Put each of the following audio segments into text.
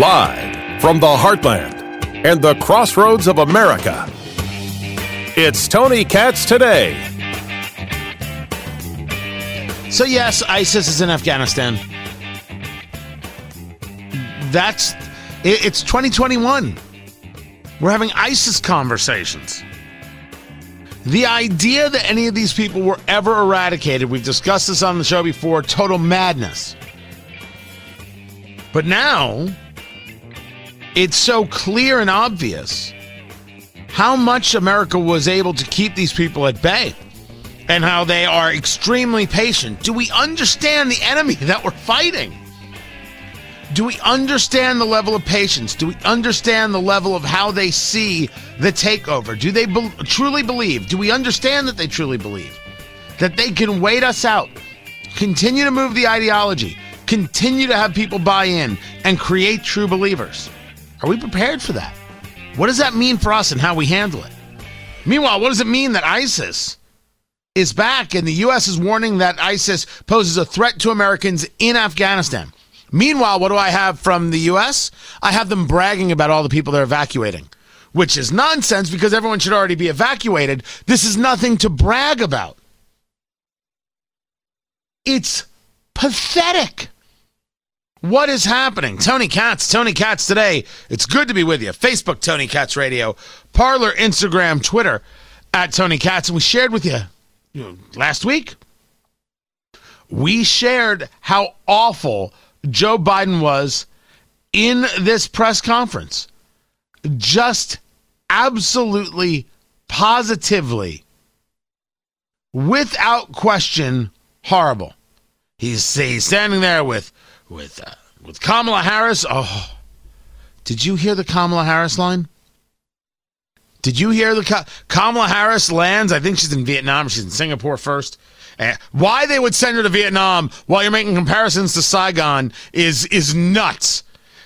Live from the heartland and the crossroads of America, it's Tony Katz today. So, yes, ISIS is in Afghanistan. That's it's 2021. We're having ISIS conversations. The idea that any of these people were ever eradicated, we've discussed this on the show before, total madness. But now, it's so clear and obvious how much America was able to keep these people at bay and how they are extremely patient. Do we understand the enemy that we're fighting? Do we understand the level of patience? Do we understand the level of how they see the takeover? Do they be- truly believe? Do we understand that they truly believe that they can wait us out, continue to move the ideology, continue to have people buy in, and create true believers? Are we prepared for that? What does that mean for us and how we handle it? Meanwhile, what does it mean that ISIS is back and the U.S. is warning that ISIS poses a threat to Americans in Afghanistan? Meanwhile, what do I have from the U.S.? I have them bragging about all the people they're evacuating, which is nonsense because everyone should already be evacuated. This is nothing to brag about. It's pathetic. What is happening? Tony Katz, Tony Katz today. It's good to be with you. Facebook, Tony Katz Radio, Parler, Instagram, Twitter, at Tony Katz. And we shared with you, you know, last week. We shared how awful Joe Biden was in this press conference. Just absolutely, positively, without question, horrible. He's, he's standing there with with uh, with Kamala Harris. Oh, did you hear the Kamala Harris line? Did you hear the Kamala Harris lands? I think she's in Vietnam. She's in Singapore first. Uh, why they would send her to Vietnam while you're making comparisons to Saigon is is nuts.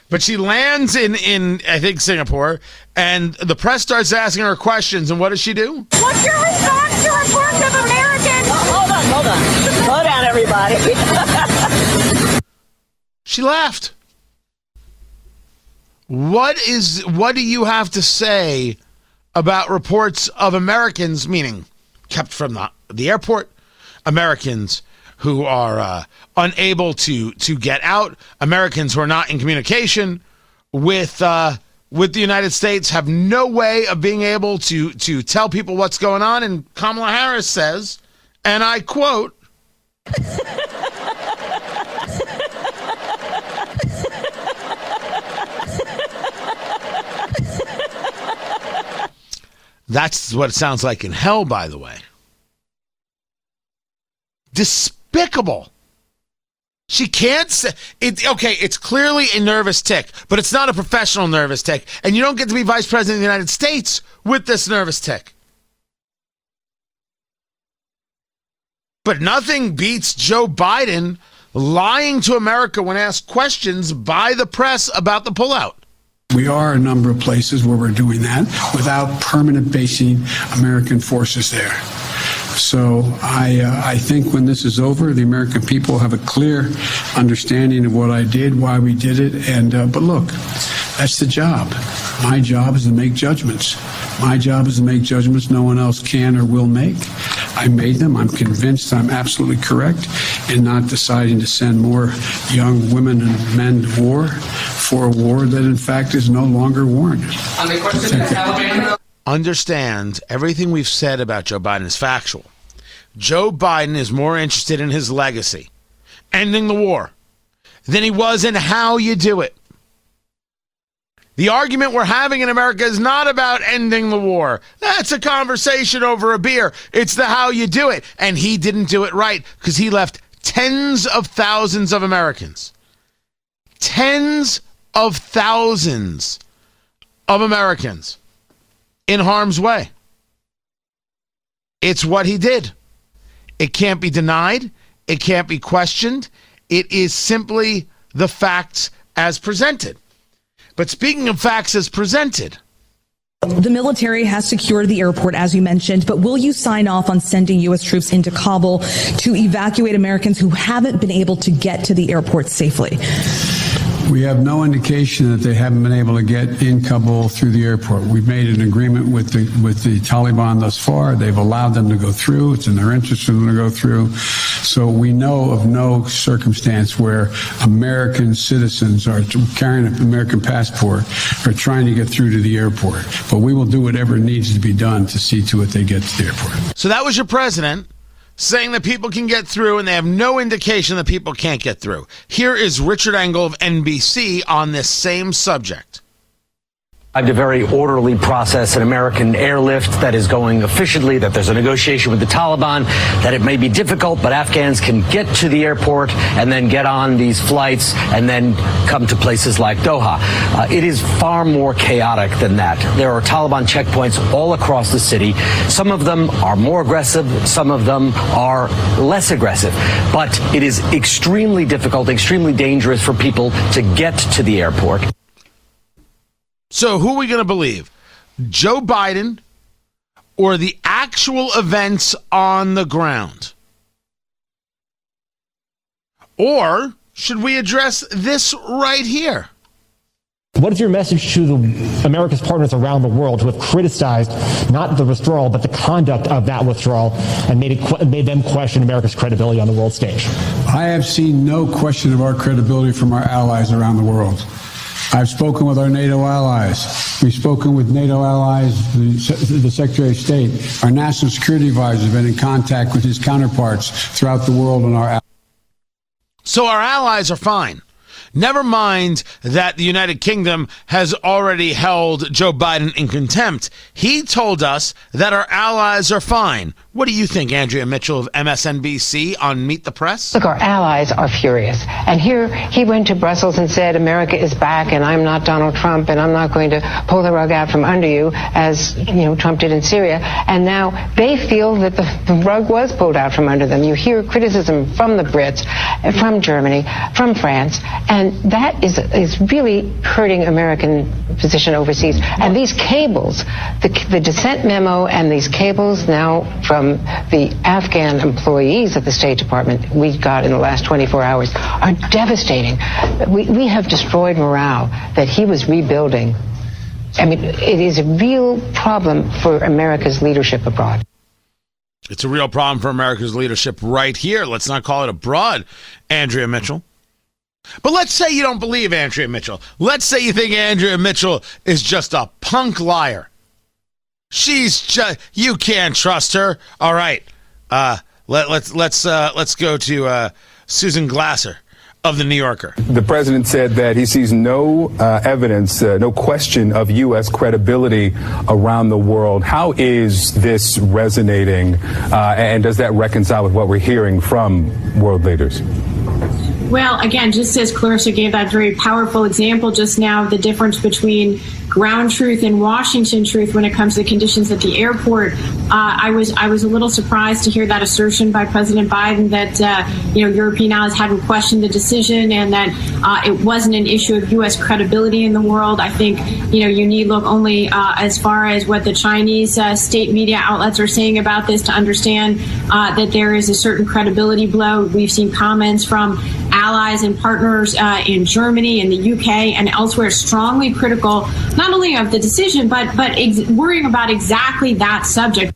But she lands in in I think Singapore, and the press starts asking her questions. And what does she do? What's your response to reports of Americans? Oh, hold on, hold on, slow down, everybody. she laughed. What is what do you have to say about reports of Americans, meaning kept from the, the airport, Americans who are uh, unable to to get out, Americans who are not in communication with uh, with the United States, have no way of being able to to tell people what's going on. And Kamala Harris says, and I quote. That's what it sounds like in hell, by the way. Despicable. She can't say it. Okay, it's clearly a nervous tic, but it's not a professional nervous tic, and you don't get to be vice president of the United States with this nervous tic. But nothing beats Joe Biden lying to America when asked questions by the press about the pullout. We are a number of places where we're doing that without permanent basing American forces there. So I, uh, I think when this is over, the American people have a clear understanding of what I did, why we did it. And uh, but look, that's the job. My job is to make judgments. My job is to make judgments no one else can or will make. I made them. I'm convinced I'm absolutely correct in not deciding to send more young women and men to war for a war that, in fact, is no longer warned. On the question of Alabama understand everything we've said about Joe Biden is factual. Joe Biden is more interested in his legacy, ending the war, than he was in how you do it. The argument we're having in America is not about ending the war. That's a conversation over a beer. It's the how you do it. And he didn't do it right because he left tens of thousands of Americans, tens of thousands of Americans in harm's way. It's what he did. It can't be denied. It can't be questioned. It is simply the facts as presented. But speaking of facts as presented, the military has secured the airport, as you mentioned, but will you sign off on sending U.S. troops into Kabul to evacuate Americans who haven't been able to get to the airport safely? We have no indication that they haven't been able to get in Kabul through the airport. We've made an agreement with the with the Taliban thus far. They've allowed them to go through. It's in their interest for them to go through. So we know of no circumstance where American citizens are carrying an American passport are trying to get through to the airport. But we will do whatever needs to be done to see to it they get to the airport. So that was your president saying that people can get through and they have no indication that people can't get through. Here is Richard Engel of NBC on this same subject a very orderly process, an American airlift that is going efficiently, that there's a negotiation with the Taliban, that it may be difficult, but Afghans can get to the airport and then get on these flights and then come to places like Doha. Uh, it is far more chaotic than that. There are Taliban checkpoints all across the city. Some of them are more aggressive, some of them are less aggressive. But it is extremely difficult, extremely dangerous for people to get to the airport. So, who are we going to believe? Joe Biden or the actual events on the ground? Or should we address this right here? What is your message to the, America's partners around the world who have criticized not the withdrawal, but the conduct of that withdrawal and made, it, made them question America's credibility on the world stage? I have seen no question of our credibility from our allies around the world. I've spoken with our NATO allies. We've spoken with NATO allies, the, the, Secretary of State. Our national security advisor has been in contact with his counterparts throughout the world and our. So our allies are fine. Never mind that the United Kingdom has already held Joe Biden in contempt. He told us that our allies are fine. What do you think, Andrea Mitchell of MSNBC on Meet the Press? Look, our allies are furious. And here he went to Brussels and said, America is back and I'm not Donald Trump and I'm not going to pull the rug out from under you as, you know, Trump did in Syria. And now they feel that the, rug was pulled out from under them. You hear criticism from the Brits, from Germany, from France, and and that is is really hurting American position overseas. And these cables, the, the dissent memo and these cables now from the Afghan employees of the State Department we got in the last 24 hours are devastating. We, we have destroyed morale that he was rebuilding. I mean, it is a real problem for America's leadership abroad. It's a real problem for America's leadership right here. Let's not call it abroad, Andrea Mitchell. But let's say you don't believe Andrea Mitchell. Let's say you think Andrea Mitchell is just a punk liar. She's just you can't trust her. All right. Uh let, let's let's uh let's go to uh Susan Glasser of the New Yorker. The president said that he sees no uh, evidence, uh, no question of U.S. credibility around the world. How is this resonating, uh, and does that reconcile with what we're hearing from world leaders? Well, again, just as Clarissa gave that very powerful example just now, the difference between ground truth and Washington truth when it comes to conditions at the airport. Uh, I was I was a little surprised to hear that assertion by President Biden that uh, you know European allies hadn't questioned the decision and that uh, it wasn't an issue of U.S. credibility in the world. I think you know you need look only uh, as far as what the Chinese uh, state media outlets are saying about this to understand that there is a certain credibility blow. We've seen comments from allies and partners in Germany and the UK and elsewhere strongly critical not only of the decision, but but ex- worrying about exactly that subject.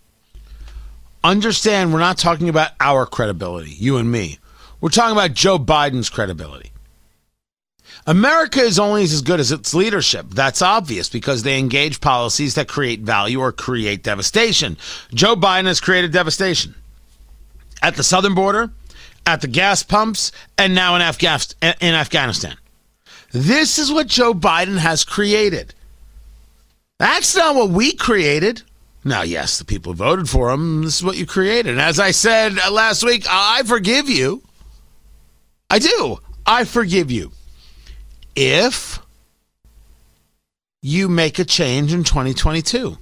Understand, we're not talking about our credibility, you and me. We're talking about Joe Biden's credibility. America is only as good as its leadership. That's obvious because they engage policies that create value or create devastation. Joe Biden has created devastation at the southern border, at the gas pumps, and now in, in Afghanistan. This is what Joe Biden has created. That's not what we created. Now, yes, the people voted for him, this is what you created. And as I said uh, last week, I forgive you. I do. I forgive you. If you make a change in 2022.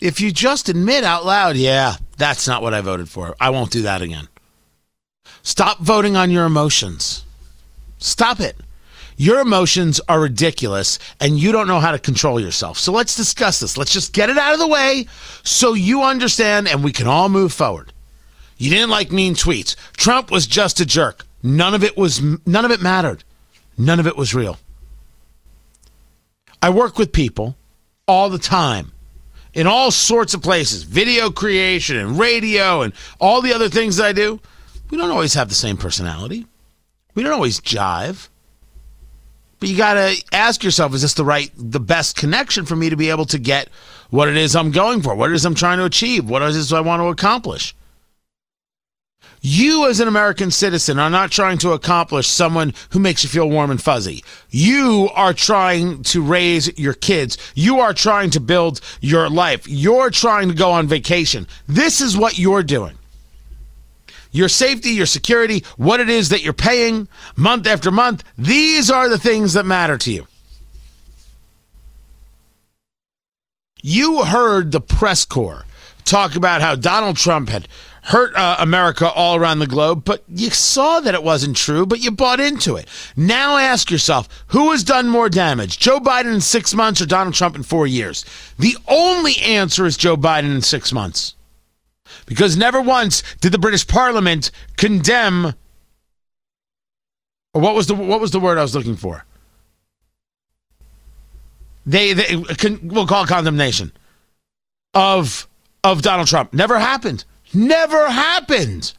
If you just admit out loud, yeah, that's not what I voted for, I won't do that again. Stop voting on your emotions. Stop it. Your emotions are ridiculous and you don't know how to control yourself. So let's discuss this. Let's just get it out of the way so you understand and we can all move forward. You didn't like mean tweets. Trump was just a jerk. None of it was none of it mattered. None of it was real. I work with people all the time in all sorts of places, video creation and radio and all the other things that I do. We don't always have the same personality. We don't always jive. But you got to ask yourself is this the right the best connection for me to be able to get what it is I'm going for? What it is I'm trying to achieve? What it is I want to accomplish? You, as an American citizen, are not trying to accomplish someone who makes you feel warm and fuzzy. You are trying to raise your kids. You are trying to build your life. You're trying to go on vacation. This is what you're doing. Your safety, your security, what it is that you're paying month after month, these are the things that matter to you. You heard the press corps talk about how Donald Trump had hurt uh, America all around the globe, but you saw that it wasn't true, but you bought into it. Now ask yourself who has done more damage, Joe Biden in six months or Donald Trump in four years? The only answer is Joe Biden in six months. Because never once did the British Parliament condemn. Or what was the what was the word I was looking for? They, they we'll call condemnation of of Donald Trump. Never happened. Never happened.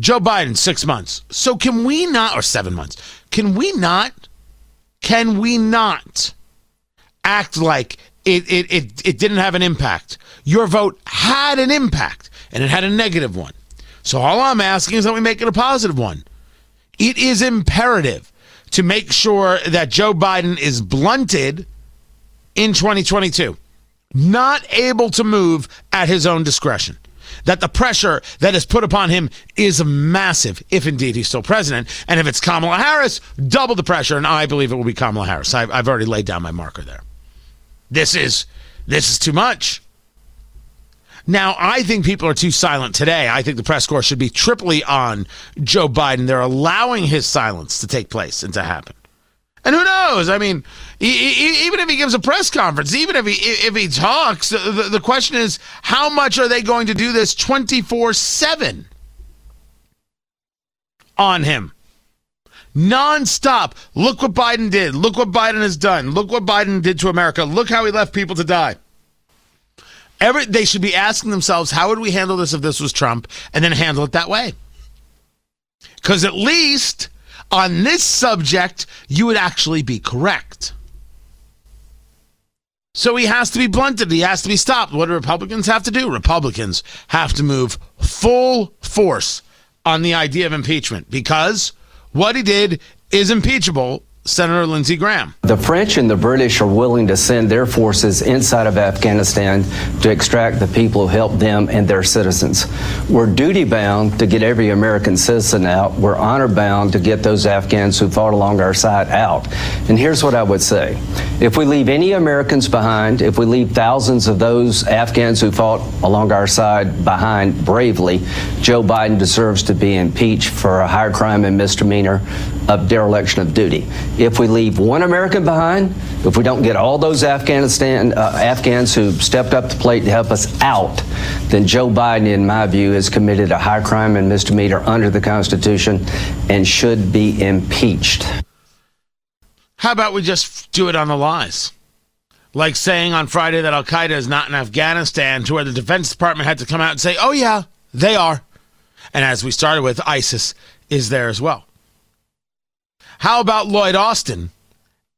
Joe Biden, six months. So can we not, or seven months, can we not, can we not act like it, it, it, it didn't have an impact? Your vote had an impact, and it had a negative one. So all I'm asking is that we make it a positive one. It is imperative to make sure that Joe Biden is blunted in 2022 not able to move at his own discretion. That the pressure that is put upon him is massive, if indeed he's still president. And if it's Kamala Harris, double the pressure. And I believe it will be Kamala Harris. I've, I've already laid down my marker there. This is this is too much. Now, I think people are too silent today. I think the press corps should be triply on Joe Biden. They're allowing his silence to take place and to happen. And who knows? I mean, even if he gives a press conference, even if he if he talks, the, the question is how much are they going to do this 24/7 on him? Non-stop. Look what Biden did. Look what Biden has done. Look what Biden did to America. Look how he left people to die. Every, they should be asking themselves, how would we handle this if this was Trump? And then handle it that way. Because at least on this subject, you would actually be correct. So he has to be blunted. He has to be stopped. What do Republicans have to do? Republicans have to move full force on the idea of impeachment because what he did is impeachable Senator Lindsey Graham. The French and the British are willing to send their forces inside of Afghanistan to extract the people who helped them and their citizens. We're duty bound to get every American citizen out. We're honor bound to get those Afghans who fought along our side out. And here's what I would say if we leave any Americans behind, if we leave thousands of those Afghans who fought along our side behind bravely, Joe Biden deserves to be impeached for a higher crime and misdemeanor of dereliction of duty. If we leave one American behind, if we don't get all those Afghanistan uh, Afghans who stepped up the plate to help us out, then Joe Biden, in my view, has committed a high crime and misdemeanor under the Constitution and should be impeached. How about we just do it on the lies? Like saying on Friday that Al Qaeda is not in Afghanistan, to where the Defense Department had to come out and say, oh, yeah, they are. And as we started with, ISIS is there as well. How about Lloyd Austin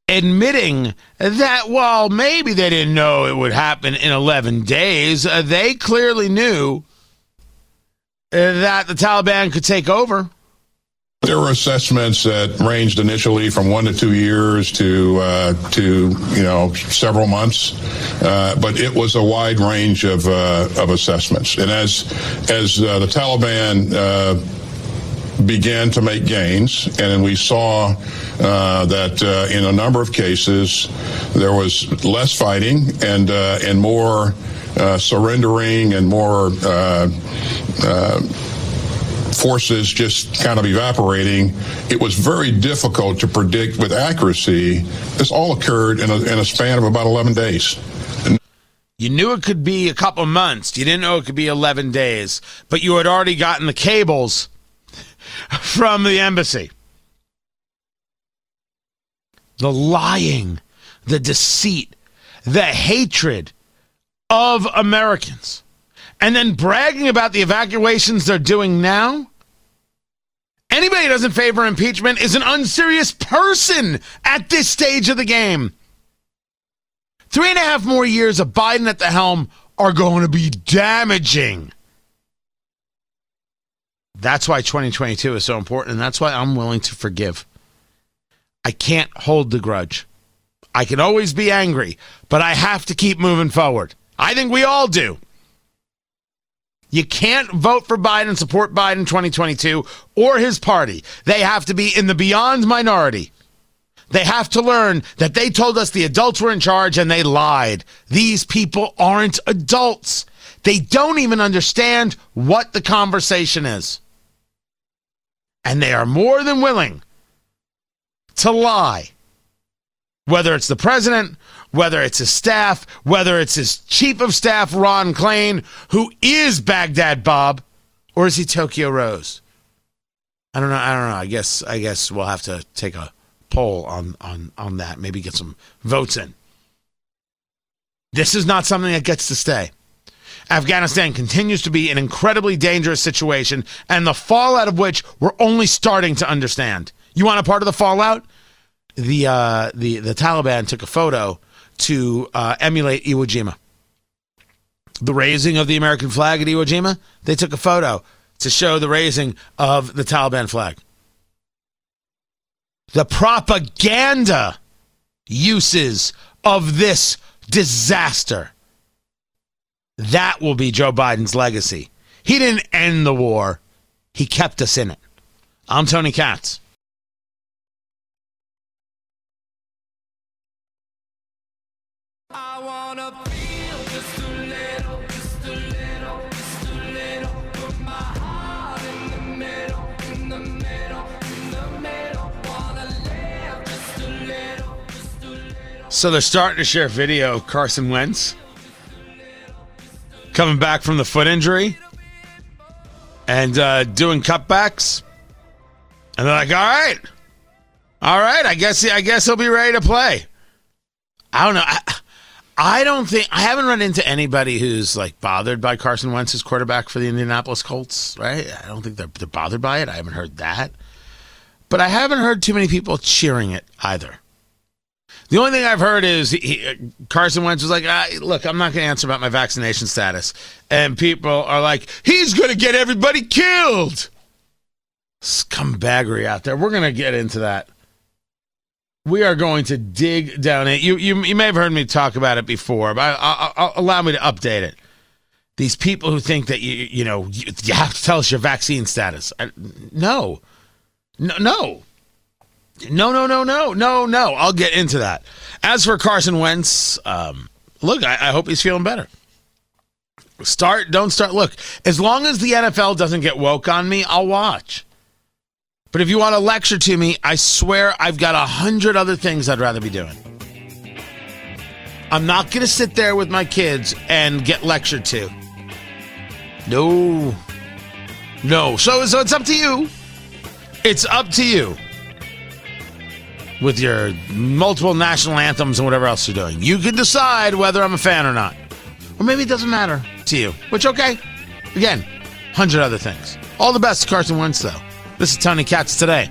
admitting that, while maybe they didn't know it would happen in 11 days? Uh, they clearly knew that the Taliban could take over. There were assessments that ranged initially from one to two years to uh, to you know several months, uh, but it was a wide range of uh, of assessments. And as as uh, the Taliban uh, began to make gains, and we saw uh, that uh, in a number of cases there was less fighting and uh, and more uh, surrendering and more uh, uh, forces just kind of evaporating. It was very difficult to predict with accuracy. This all occurred in a, in a span of about 11 days. You knew it could be a couple months. You didn't know it could be 11 days, but you had already gotten the cables from the embassy. The lying, the deceit, the hatred of Americans. And then bragging about the evacuations they're doing now. Anybody who doesn't favor impeachment is an unserious person at this stage of the game. Three and a half more years of Biden at the helm are going to be damaging. That's why 2022 is so important, and that's why I'm willing to forgive. I can't hold the grudge. I can always be angry, but I have to keep moving forward. I think we all do. You can't vote for Biden, support Biden 2022 or his party. They have to be in the beyond minority. They have to learn that they told us the adults were in charge and they lied. These people aren't adults. They don't even understand what the conversation is. And they are more than willing to lie. Whether it's the president, whether it's his staff, whether it's his chief of staff, Ron Klain, who is Baghdad Bob, or is he Tokyo Rose? I don't know. I don't know. I guess I guess we'll have to take a poll on on on that. Maybe get some votes in. This is not something that gets to stay. Afghanistan continues to be an incredibly dangerous situation, and the fallout of which we're only starting to understand. You want a part of the fallout? The uh, the the Taliban took a photo to uh, emulate Iwo Jima. The raising of the American flag at Iwo Jima, they took a photo to show the raising of the Taliban flag. The propaganda uses of this disaster. That will be Joe Biden's legacy. He didn't end the war, he kept us in it. I'm Tony Katz. So they're starting to share video of Carson Wentz coming back from the foot injury and uh, doing cutbacks. And they're like, all right, all right, I guess I guess he'll be ready to play. I don't know. I, I don't think I haven't run into anybody who's like bothered by Carson Wentz's quarterback for the Indianapolis Colts, right? I don't think they're, they're bothered by it. I haven't heard that. But I haven't heard too many people cheering it either. The only thing I've heard is he, Carson Wentz was like, "Look, I'm not going to answer about my vaccination status," and people are like, "He's going to get everybody killed." Scumbaggery out there. We're going to get into that. We are going to dig down it. You, you, you may have heard me talk about it before, but I, I, I, allow me to update it. These people who think that you, you know, you, you have to tell us your vaccine status. I, no, no, no. No, no, no, no, no, no. I'll get into that. As for Carson Wentz, um, look, I, I hope he's feeling better. Start, don't start. Look, as long as the NFL doesn't get woke on me, I'll watch. But if you want to lecture to me, I swear I've got a hundred other things I'd rather be doing. I'm not going to sit there with my kids and get lectured to. No. No. So, so it's up to you. It's up to you with your multiple national anthems and whatever else you're doing. You can decide whether I'm a fan or not. Or maybe it doesn't matter to you, which, okay. Again, 100 other things. All the best, Carson Wentz, though. This is Tony Katz today.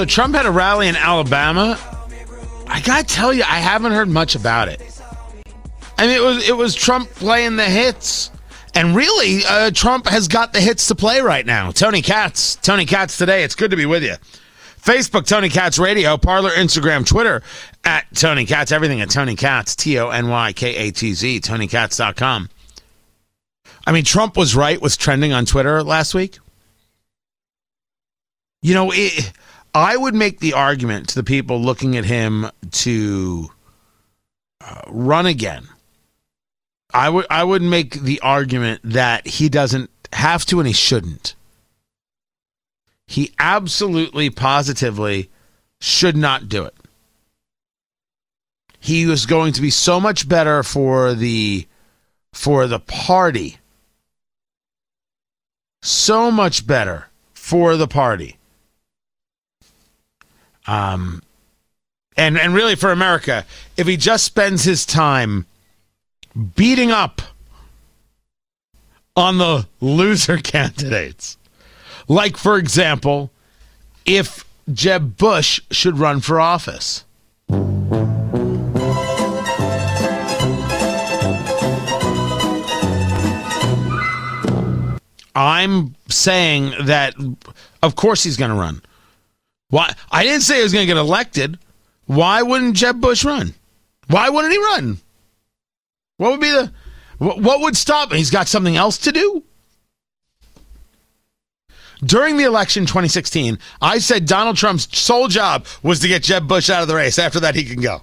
So Trump had a rally in Alabama. I gotta tell you, I haven't heard much about it. I mean, it was it was Trump playing the hits, and really, uh, Trump has got the hits to play right now. Tony Katz, Tony Katz today. It's good to be with you. Facebook, Tony Katz Radio, Parler, Instagram, Twitter at Tony Katz. Everything at Tony Katz, T O N Y K A T Z, TonyKatz.com. I mean, Trump was right, was trending on Twitter last week. You know, it, I would make the argument to the people looking at him to uh, run again I would I would make the argument that he doesn't have to and he shouldn't. He absolutely positively should not do it. He was going to be so much better for the for the party. So much better for the party. Um and and really for America if he just spends his time beating up on the loser candidates. Like, for example, if Jeb Bush should run for office. I'm saying that, of course, he's going to run. Why? I didn't say he was going to get elected. Why wouldn't Jeb Bush run? Why wouldn't he run? What would be the what would stop him? He's got something else to do. During the election 2016, I said Donald Trump's sole job was to get Jeb Bush out of the race. After that, he can go.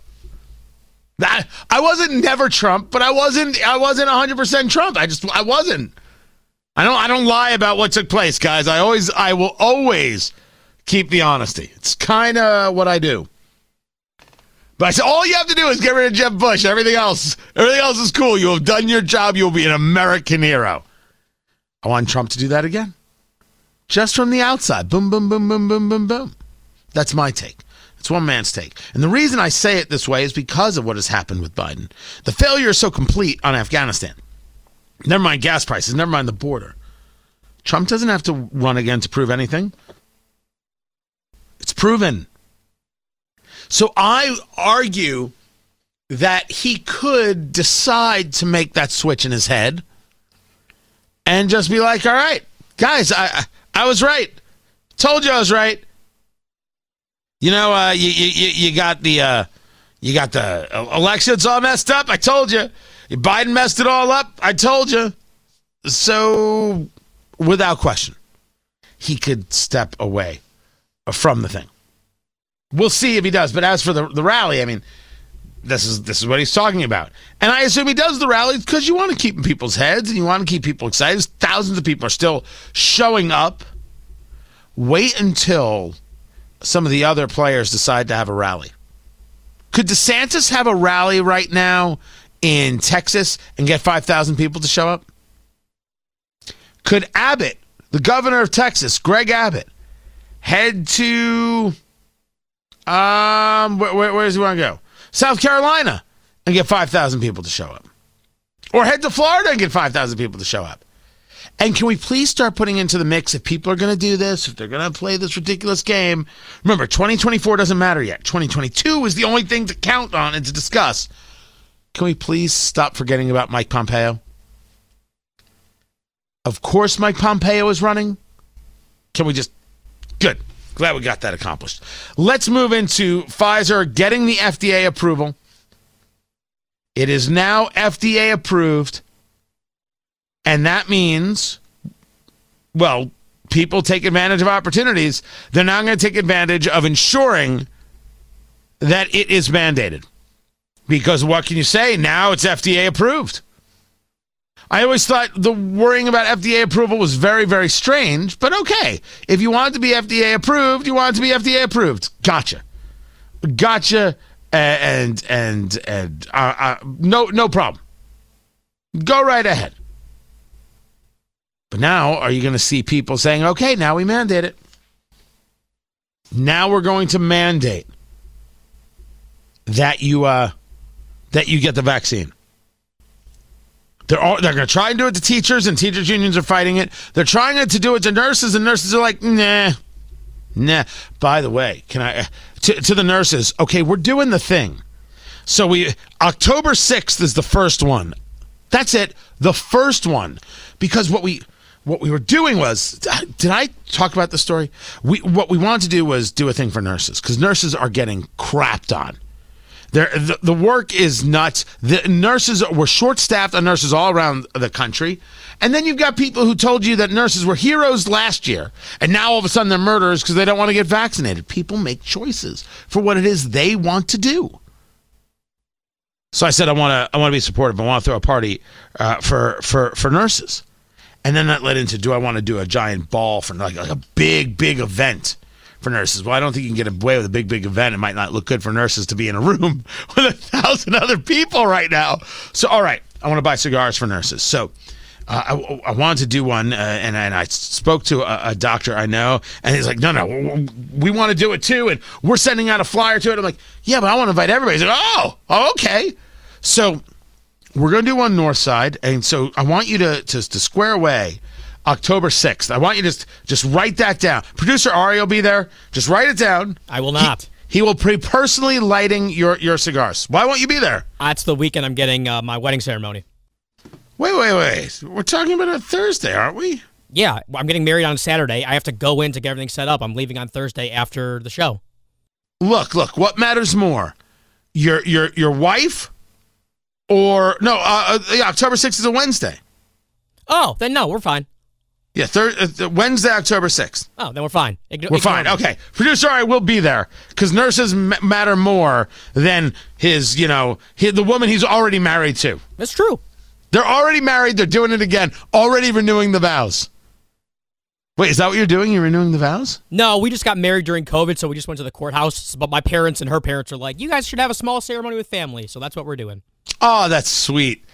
That I wasn't never Trump, but I wasn't I wasn't 100% Trump. I just I wasn't. I don't I don't lie about what took place, guys. I always I will always keep the honesty. It's kind of what I do. But I said, all you have to do is get rid of Jeb Bush. Everything else, everything else is cool. You have done your job. You'll be an American hero. I want Trump to do that again. Just from the outside. Boom, boom, boom, boom, boom, boom, boom. That's my take. It's one man's take. And the reason I say it this way is because of what has happened with Biden. The failure is so complete on Afghanistan. Never mind gas prices, never mind the border. Trump doesn't have to run again to prove anything. It's proven. So I argue that he could decide to make that switch in his head and just be like, all right, guys, I I was right. Told you I was right. You know, uh, you, you you got the uh, you got the elections all messed up. I told you. Biden messed it all up. I told you. So, without question, he could step away Uh, from the thing. We'll see if he does. But as for the the rally, I mean, this is this is what he's talking about. And I assume he does the rally because you want to keep in people's heads and you want to keep people excited. Thousands of people are still showing up. Wait until some of the other players decide to have a rally. Could DeSantis have a rally right now in Texas and get 5,000 people to show up? Could Abbott, the governor of Texas, Greg Abbott, head to um, where, where, where does he want to go? South Carolina and get 5,000 people to show up. Or head to Florida and get 5,000 people to show up. And can we please start putting into the mix if people are going to do this, if they're going to play this ridiculous game? Remember, 2024 doesn't matter yet. 2022 is the only thing to count on and to discuss. Can we please stop forgetting about Mike Pompeo? Of course, Mike Pompeo is running. Can we just. Good. Glad we got that accomplished. Let's move into Pfizer getting the FDA approval. It is now FDA approved. And that means, well, people take advantage of opportunities. They're now going to take advantage of ensuring that it is mandated. Because what can you say? Now it's FDA approved. I always thought the worrying about FDA approval was very, very strange, but okay. If you want to be FDA approved, you want to be FDA approved. Gotcha. Gotcha. And, and, and, uh, uh, no, no problem. Go right ahead. But now, are you going to see people saying, okay, now we mandate it? Now we're going to mandate that you, uh, that you get the vaccine. They're all, they're going to try and do it to teachers, and teachers unions are fighting it. They're trying to do it to nurses, and nurses are like, nah, nah. By the way, can I uh, to, to the nurses? Okay, we're doing the thing. So we October sixth is the first one. That's it, the first one, because what we what we were doing was did I talk about the story? We what we wanted to do was do a thing for nurses because nurses are getting crapped on there, the, the work is nuts. The nurses were short staffed on nurses all around the country. And then you've got people who told you that nurses were heroes last year, and now all of a sudden they're murderers because they don't want to get vaccinated. People make choices for what it is they want to do. So I said I want to I want to be supportive. I want to throw a party uh, for for for nurses, and then that led into do I want to do a giant ball for like, like a big big event for nurses? Well, I don't think you can get away with a big big event. It might not look good for nurses to be in a room with a thousand other people right now. So all right, I want to buy cigars for nurses. So. Uh, I, I, wanted to do one, uh, and, and I spoke to a, a, doctor I know, and he's like, "No, no, we want to do it too, and we're sending out a flyer to it." I'm like, "Yeah, but I want to invite everybody." He's like, "Oh, okay." So we're going to do one north side, and so I want you to to, to square away October sixth. I want you to just just write that down. Producer Ari will be there. Just write it down. I will not. He, he will be personally lighting your your cigars. Why won't you be there? That's the weekend I'm getting uh, my wedding ceremony. Wait, wait, wait. We're talking about a Thursday, aren't we? Yeah, I'm getting married on Saturday. I have to go in to get everything set up. I'm leaving on Thursday after the show. Look, look. What matters more, your your your wife, or no? Uh, uh yeah, October sixth is a Wednesday. Oh, then no, we're fine. Yeah, third uh, Wednesday, October sixth. Oh, then we're fine. Ign- we're fine. Me. Okay, producer, I will be there because nurses m- matter more than his, you know, his, the woman he's already married to. That's true. They're already married. They're doing it again. Already renewing the vows. Wait, is that what you're doing? You're renewing the vows? No, we just got married during COVID, so we just went to the courthouse. But my parents and her parents are like, you guys should have a small ceremony with family. So that's what we're doing. Oh, that's sweet.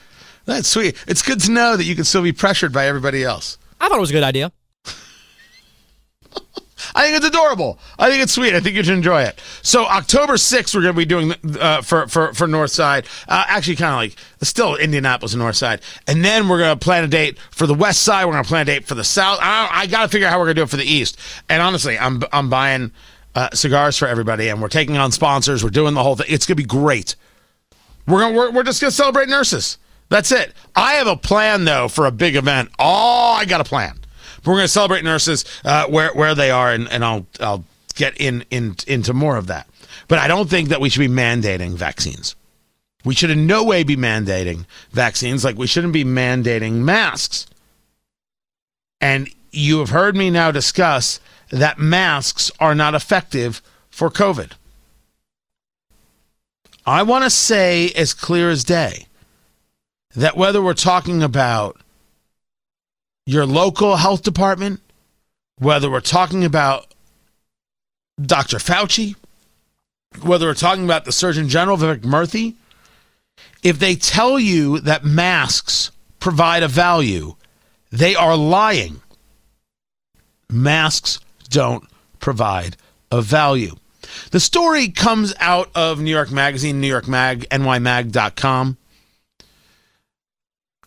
That's sweet. It's good to know that you can still be pressured by everybody else. I thought it was a good idea. I think it's adorable. I think it's sweet. I think you should enjoy it. So October 6th, we're going to be doing uh, for for for Northside. Uh, actually, kind of like still Indianapolis and Northside, and then we're going to plan a date for the West Side. We're going to plan a date for the South. I, I got to figure out how we're going to do it for the East. And honestly, I'm I'm buying uh, cigars for everybody, and we're taking on sponsors. We're doing the whole thing. It's going to be great. We're going we're, we're just going to celebrate nurses. That's it. I have a plan though for a big event. Oh, I got a plan. We're going to celebrate nurses uh, where where they are, and, and I'll I'll get in, in into more of that. But I don't think that we should be mandating vaccines. We should in no way be mandating vaccines, like we shouldn't be mandating masks. And you have heard me now discuss that masks are not effective for COVID. I want to say as clear as day that whether we're talking about your local health department, whether we're talking about Dr. Fauci, whether we're talking about the Surgeon General, Vivek Murthy, if they tell you that masks provide a value, they are lying. Masks don't provide a value. The story comes out of New York Magazine, New York Mag, nymag.com,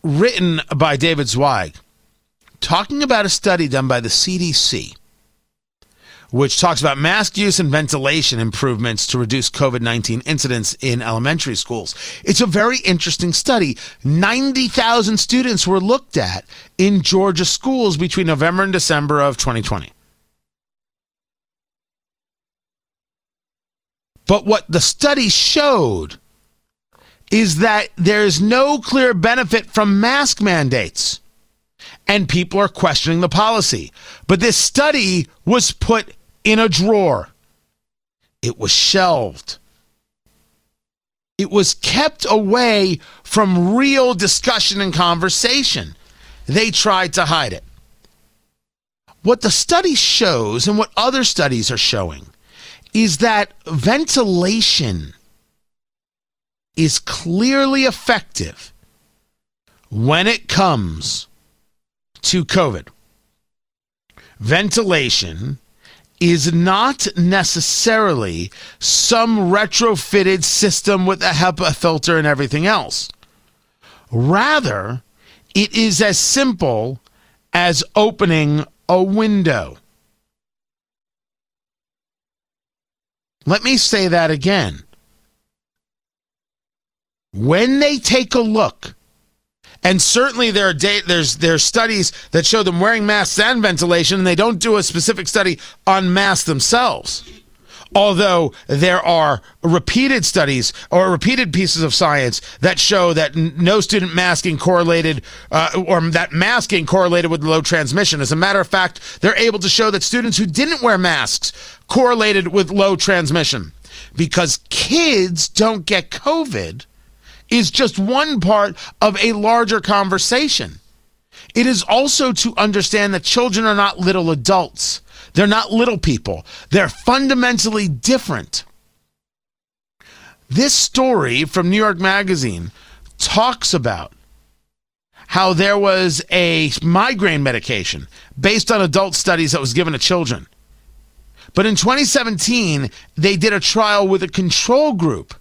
written by David Zweig talking about a study done by the CDC, which talks about mask use and ventilation improvements to reduce COVID 19 incidents in elementary schools. It's a very interesting study. 90,000 students were looked at in Georgia schools between November and December of 2020. But what the study showed is that there's no clear benefit from mask mandates and people are questioning the policy. But this study was put in a drawer, it was shelved. It was kept away from real discussion and conversation. They tried to hide it. What the study shows, and what other studies are showing, is that ventilation is clearly effective when it comes to COVID. Ventilation is not necessarily some retrofitted system with a HEPA filter and everything else. Rather, it is as simple as opening a window. Let me say that again. When they take a look and certainly there are da- there's studies that show them wearing masks and ventilation, and they don't do a specific study on masks themselves. Although there are repeated studies or repeated pieces of science that show that no student masking correlated uh, or that masking correlated with low transmission. As a matter of fact, they're able to show that students who didn't wear masks correlated with low transmission because kids don't get COVID is just one part of a larger conversation. It is also to understand that children are not little adults. They're not little people. They're fundamentally different. This story from New York Magazine talks about how there was a migraine medication based on adult studies that was given to children. But in 2017, they did a trial with a control group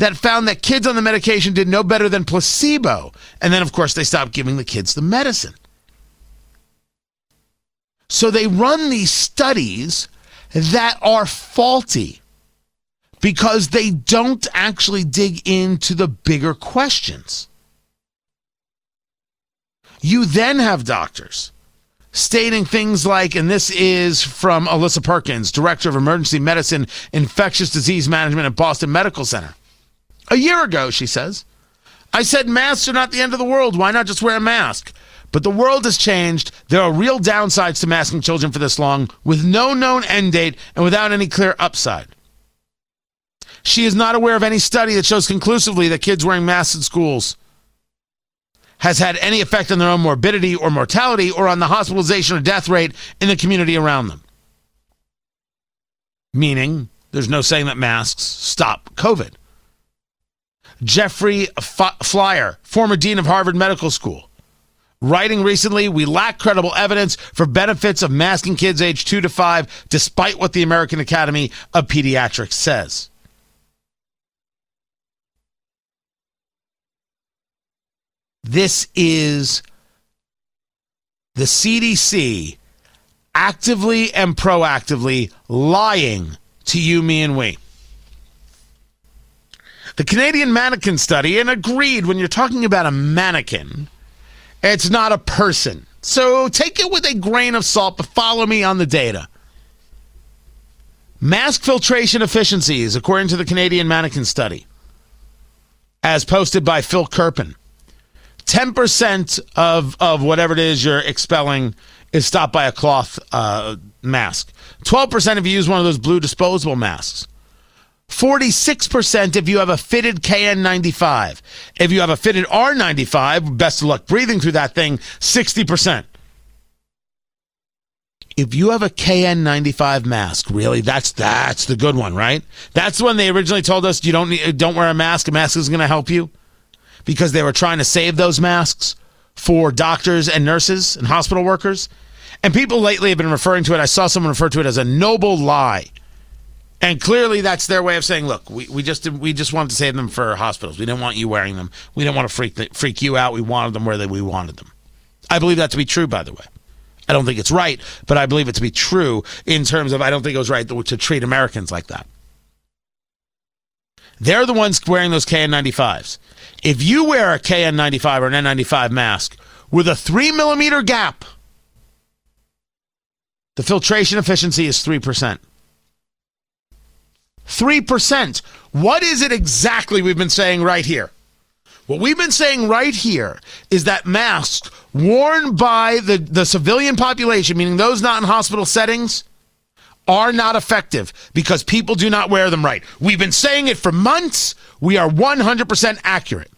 that found that kids on the medication did no better than placebo. And then, of course, they stopped giving the kids the medicine. So they run these studies that are faulty because they don't actually dig into the bigger questions. You then have doctors stating things like, and this is from Elissa Perkins, Director of Emergency Medicine, Infectious Disease Management at Boston Medical Center. A year ago, she says, I said masks are not the end of the world. Why not just wear a mask? But the world has changed. There are real downsides to masking children for this long, with no known end date and without any clear upside. She is not aware of any study that shows conclusively that kids wearing masks in schools has had any effect on their own morbidity or mortality or on the hospitalization or death rate in the community around them. Meaning, there's no saying that masks stop COVID. Jeffrey F- Flier, former dean of Harvard Medical School, writing recently, we lack credible evidence for benefits of masking kids aged 2 to 5, despite what the American Academy of Pediatrics says. This is the CDC actively and proactively lying to you, me, and we. The Canadian mannequin study, and agreed when you're talking about a mannequin, it's not a person. So take it with a grain of salt, but follow me on the data. Mask filtration efficiencies, according to the Canadian mannequin study, as posted by Phil Kerpen, 10% of, of whatever it is you're expelling is stopped by a cloth uh, mask. 12% if you use one of those blue disposable masks. 46% if you have a fitted KN95. If you have a fitted R95, best of luck breathing through that thing, 60%. If you have a KN95 mask, really, that's that's the good one, right? That's when they originally told us you don't need, don't wear a mask. A mask is going to help you because they were trying to save those masks for doctors and nurses and hospital workers. And people lately have been referring to it. I saw someone refer to it as a noble lie. And clearly that's their way of saying, look, we, we just we just wanted to save them for hospitals. We didn't want you wearing them. We didn't want to freak freak you out. We wanted them where they, we wanted them. I believe that to be true, by the way. I don't think it's right, but I believe it to be true in terms of I don't think it was right to, to treat Americans like that. They're the ones wearing those KN95s. If you wear a KN95 or an N95 mask with a three millimeter gap, the filtration efficiency is 3%. 3%. What is it exactly we've been saying right here? What we've been saying right here is that masks worn by the, the civilian population, meaning those not in hospital settings, are not effective because people do not wear them right. We've been saying it for months. We are 100% accurate.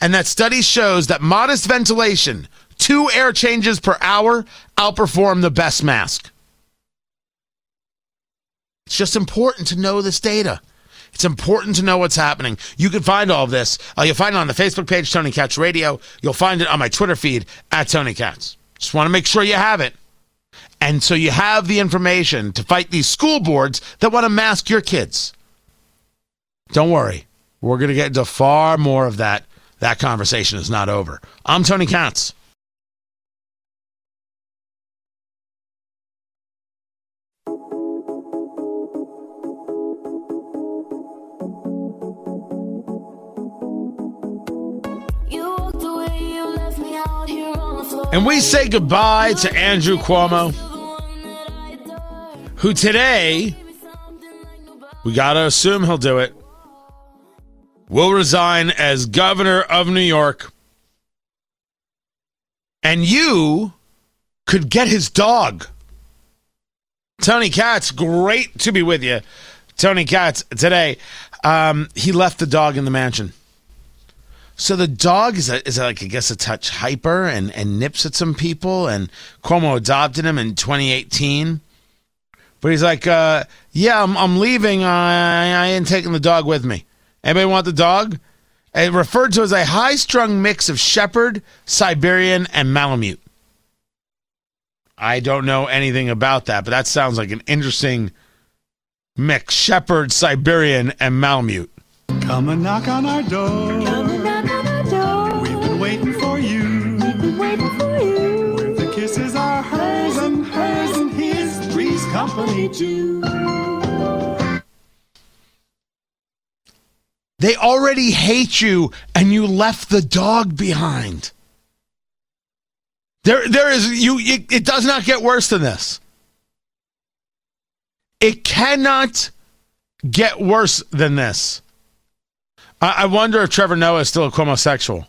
And that study shows that modest ventilation, two air changes per hour, outperform the best mask. It's just important to know this data. It's important to know what's happening. You can find all of this. Uh, you'll find it on the Facebook page, Tony Katz Radio. You'll find it on my Twitter feed at Tony Katz. Just want to make sure you have it. And so you have the information to fight these school boards that want to mask your kids. Don't worry. We're going to get into far more of that. That conversation is not over. I'm Tony Katz. And we say goodbye to Andrew Cuomo, who today, we got to assume he'll do it, will resign as governor of New York. And you could get his dog. Tony Katz, great to be with you. Tony Katz, today, um, he left the dog in the mansion. So the dog is a, is like I guess a touch hyper and and nips at some people. And Cuomo adopted him in 2018. But he's like, uh, yeah, I'm, I'm leaving. I, I ain't taking the dog with me. Anybody want the dog? It referred to as a high strung mix of Shepherd, Siberian, and Malamute. I don't know anything about that, but that sounds like an interesting mix Shepherd, Siberian, and Malamute. Come and knock on our door. Too. They already hate you and you left the dog behind. There there is you it, it does not get worse than this. It cannot get worse than this. I, I wonder if Trevor Noah is still a homosexual.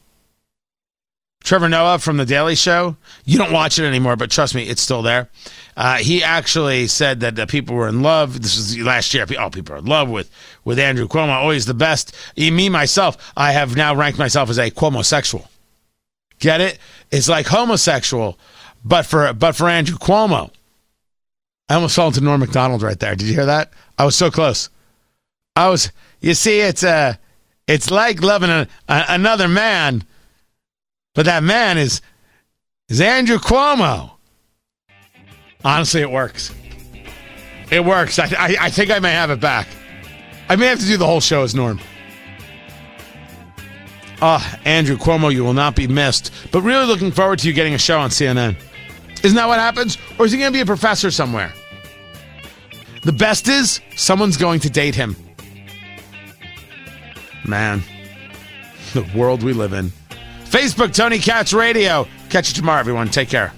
Trevor Noah from The Daily Show. You don't watch it anymore, but trust me, it's still there. Uh, he actually said that people were in love. This was last year. Oh, people are in love with, with Andrew Cuomo. Always the best. Me, myself, I have now ranked myself as a Cuomo-sexual. Get it? It's like homosexual, but for but for Andrew Cuomo. I almost fell into Norm Macdonald right there. Did you hear that? I was so close. I was. You see, it's uh, it's like loving a, a, another man, but that man is is Andrew Cuomo. Honestly, it works. It works. I, I, I think I may have it back. I may have to do the whole show as Norm. Ah, Andrew Cuomo, you will not be missed. But really looking forward to you getting a show on CNN. Isn't that what happens? Or is he going to be a professor somewhere? The best is someone's going to date him. Man, the world we live in. Facebook, Tony Katz Radio. Catch you tomorrow, everyone. Take care.